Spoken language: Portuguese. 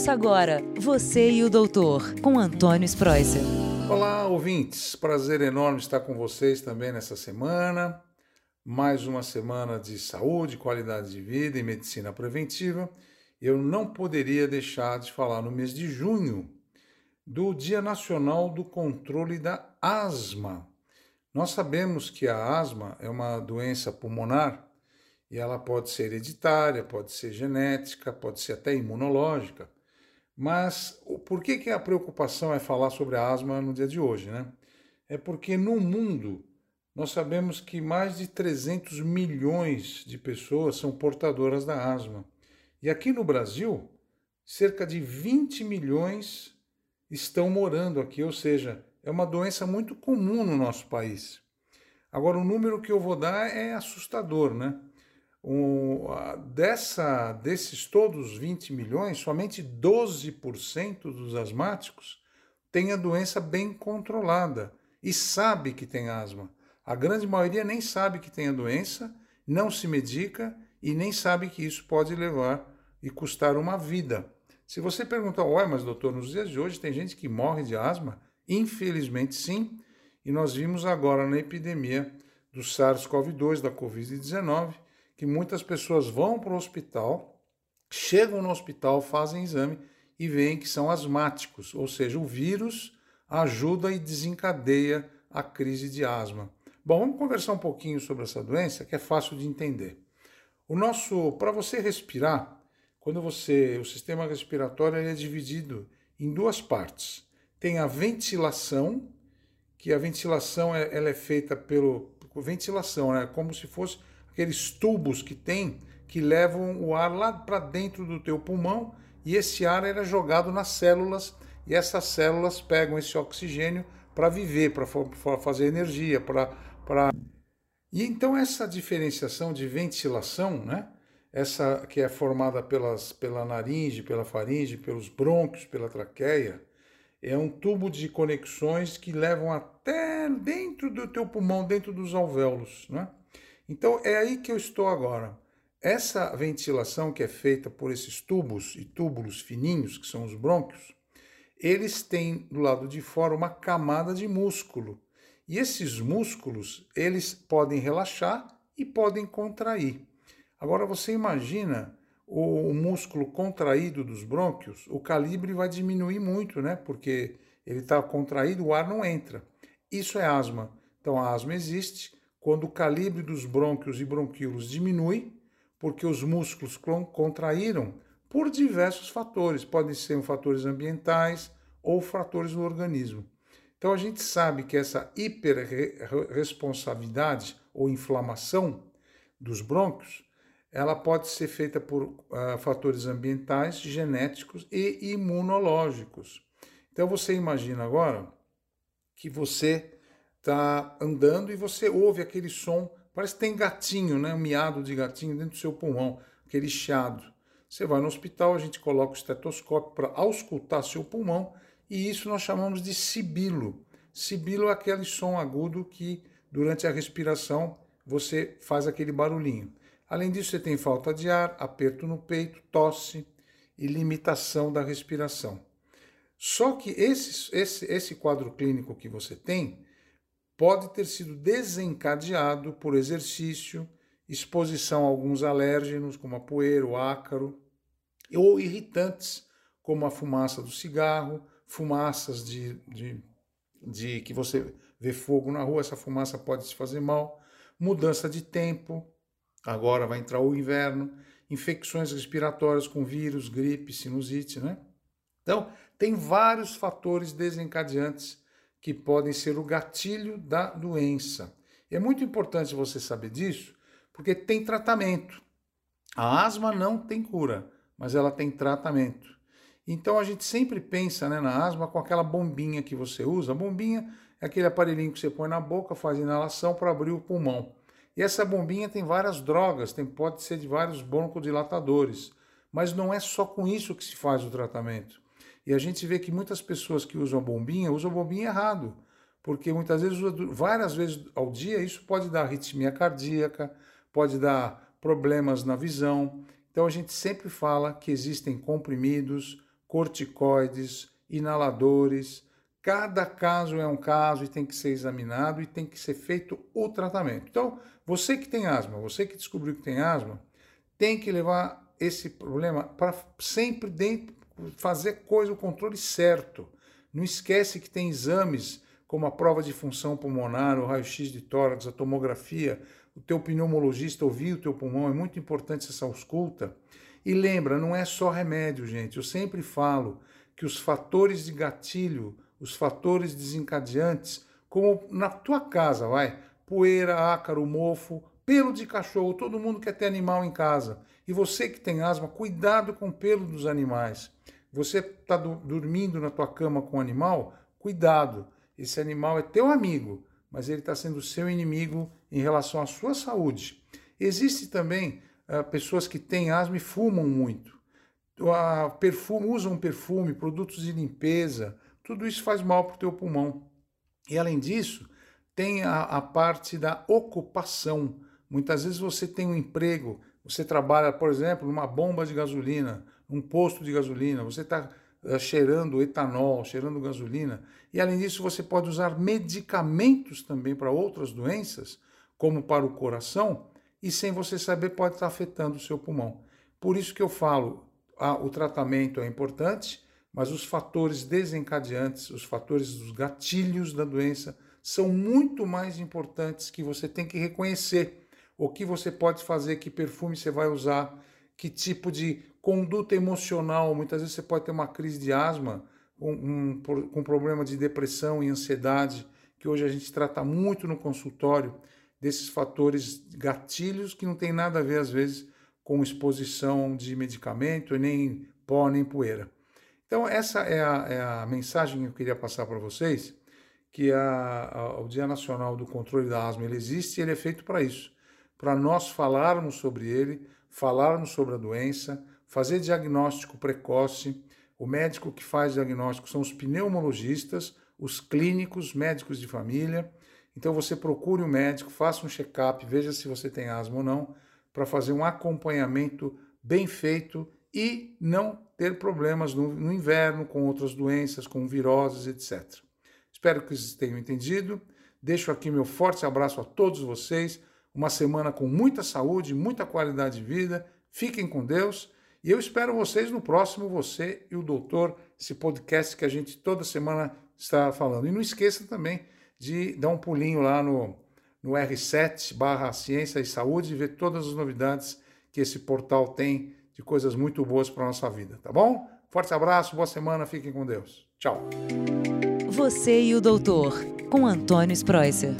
Ouça agora Você e o Doutor, com Antônio Spreuser. Olá, ouvintes. Prazer enorme estar com vocês também nessa semana. Mais uma semana de saúde, qualidade de vida e medicina preventiva. Eu não poderia deixar de falar no mês de junho do Dia Nacional do Controle da Asma. Nós sabemos que a asma é uma doença pulmonar e ela pode ser hereditária, pode ser genética, pode ser até imunológica. Mas por que, que a preocupação é falar sobre a asma no dia de hoje? Né? É porque no mundo nós sabemos que mais de 300 milhões de pessoas são portadoras da asma. E aqui no Brasil, cerca de 20 milhões estão morando aqui, ou seja, é uma doença muito comum no nosso país. Agora, o número que eu vou dar é assustador, né? Um, dessa, desses todos 20 milhões, somente 12% dos asmáticos têm a doença bem controlada e sabe que tem asma. A grande maioria nem sabe que tem a doença, não se medica e nem sabe que isso pode levar e custar uma vida. Se você perguntar, ué, mas doutor, nos dias de hoje tem gente que morre de asma? Infelizmente, sim. E nós vimos agora na epidemia do SARS-CoV-2, da Covid-19, que muitas pessoas vão para o hospital, chegam no hospital, fazem exame e veem que são asmáticos, ou seja, o vírus ajuda e desencadeia a crise de asma. Bom, vamos conversar um pouquinho sobre essa doença, que é fácil de entender. O nosso, para você respirar, quando você, o sistema respiratório é dividido em duas partes tem a ventilação, que a ventilação é, ela é feita pelo ventilação, né? como se fosse aqueles tubos que tem que levam o ar lá para dentro do teu pulmão e esse ar era jogado nas células e essas células pegam esse oxigênio para viver, para fazer energia, para e então essa diferenciação de ventilação, né? Essa que é formada pelas, pela naringe, pela faringe, pelos brônquios, pela traqueia, é um tubo de conexões que levam até dentro do teu pulmão, dentro dos alvéolos. Né? Então é aí que eu estou agora. Essa ventilação que é feita por esses tubos e túbulos fininhos, que são os brônquios, eles têm do lado de fora uma camada de músculo. E esses músculos, eles podem relaxar e podem contrair. Agora você imagina o, músculo contraído dos brônquios, o calibre vai diminuir muito, né? Porque ele está contraído, o ar não entra. Isso é asma. Então a asma existe quando o calibre dos brônquios e bronquíolos diminui, porque os músculos contraíram por diversos fatores. Podem ser fatores ambientais ou fatores do organismo. Então a gente sabe que essa hiperresponsabilidade ou inflamação dos brônquios ela pode ser feita por uh, fatores ambientais, genéticos e imunológicos. Então você imagina agora que você está andando e você ouve aquele som, parece que tem gatinho, né? um miado de gatinho dentro do seu pulmão, aquele chiado. Você vai no hospital, a gente coloca o estetoscópio para auscultar seu pulmão e isso nós chamamos de sibilo. Sibilo é aquele som agudo que durante a respiração você faz aquele barulhinho. Além disso, você tem falta de ar, aperto no peito, tosse e limitação da respiração. Só que esse, esse, esse quadro clínico que você tem pode ter sido desencadeado por exercício, exposição a alguns alérgenos, como a poeira, o ácaro, ou irritantes, como a fumaça do cigarro, fumaças de, de, de que você vê fogo na rua, essa fumaça pode se fazer mal, mudança de tempo, Agora vai entrar o inverno, infecções respiratórias com vírus, gripe, sinusite, né? Então, tem vários fatores desencadeantes que podem ser o gatilho da doença. E é muito importante você saber disso, porque tem tratamento. A asma não tem cura, mas ela tem tratamento. Então a gente sempre pensa né, na asma com aquela bombinha que você usa. A bombinha é aquele aparelhinho que você põe na boca, faz inalação para abrir o pulmão. E essa bombinha tem várias drogas, tem, pode ser de vários broncodilatadores. Mas não é só com isso que se faz o tratamento. E a gente vê que muitas pessoas que usam a bombinha usam a bombinha errado. Porque muitas vezes, várias vezes ao dia, isso pode dar arritmia cardíaca, pode dar problemas na visão. Então a gente sempre fala que existem comprimidos corticoides, inaladores. Cada caso é um caso e tem que ser examinado e tem que ser feito o tratamento. Então, você que tem asma, você que descobriu que tem asma, tem que levar esse problema para sempre dentro, fazer coisa, o controle certo. Não esquece que tem exames como a prova de função pulmonar, o raio-x de tórax, a tomografia, o teu pneumologista ouvir o teu pulmão, é muito importante essa ausculta. E lembra, não é só remédio, gente. Eu sempre falo que os fatores de gatilho, os fatores desencadeantes, como na tua casa, vai, poeira, ácaro, mofo, pelo de cachorro, todo mundo quer ter animal em casa. E você que tem asma, cuidado com o pelo dos animais. Você está dormindo na tua cama com um animal, cuidado. Esse animal é teu amigo, mas ele está sendo seu inimigo em relação à sua saúde. Existe também uh, pessoas que têm asma e fumam muito. Uh, perfume, usam perfume, produtos de limpeza, tudo isso faz mal para o teu pulmão. E além disso, tem a, a parte da ocupação. Muitas vezes você tem um emprego, você trabalha, por exemplo, numa bomba de gasolina, num posto de gasolina, você está uh, cheirando etanol, cheirando gasolina, e além disso você pode usar medicamentos também para outras doenças, como para o coração, e sem você saber pode estar afetando o seu pulmão. Por isso que eu falo, ah, o tratamento é importante, mas os fatores desencadeantes, os fatores dos gatilhos da doença são muito mais importantes que você tem que reconhecer. O que você pode fazer, que perfume você vai usar, que tipo de conduta emocional. Muitas vezes você pode ter uma crise de asma, um, um, com problema de depressão e ansiedade, que hoje a gente trata muito no consultório, desses fatores gatilhos que não tem nada a ver, às vezes, com exposição de medicamento, nem pó, nem poeira. Então, essa é a, é a mensagem que eu queria passar para vocês, que a, a, o Dia Nacional do Controle da Asma ele existe e ele é feito para isso, para nós falarmos sobre ele, falarmos sobre a doença, fazer diagnóstico precoce. O médico que faz diagnóstico são os pneumologistas, os clínicos, médicos de família. Então você procure um médico, faça um check-up, veja se você tem asma ou não, para fazer um acompanhamento bem feito e não ter problemas no, no inverno com outras doenças, com viroses, etc. Espero que vocês tenham entendido. Deixo aqui meu forte abraço a todos vocês. Uma semana com muita saúde, muita qualidade de vida. Fiquem com Deus. E eu espero vocês no próximo, você e o doutor, esse podcast que a gente toda semana está falando. E não esqueça também de dar um pulinho lá no, no R7 barra Ciência e Saúde e ver todas as novidades que esse portal tem de coisas muito boas para a nossa vida, tá bom? Forte abraço, boa semana, fiquem com Deus. Tchau. Você e o doutor, com Antônio Spreuser.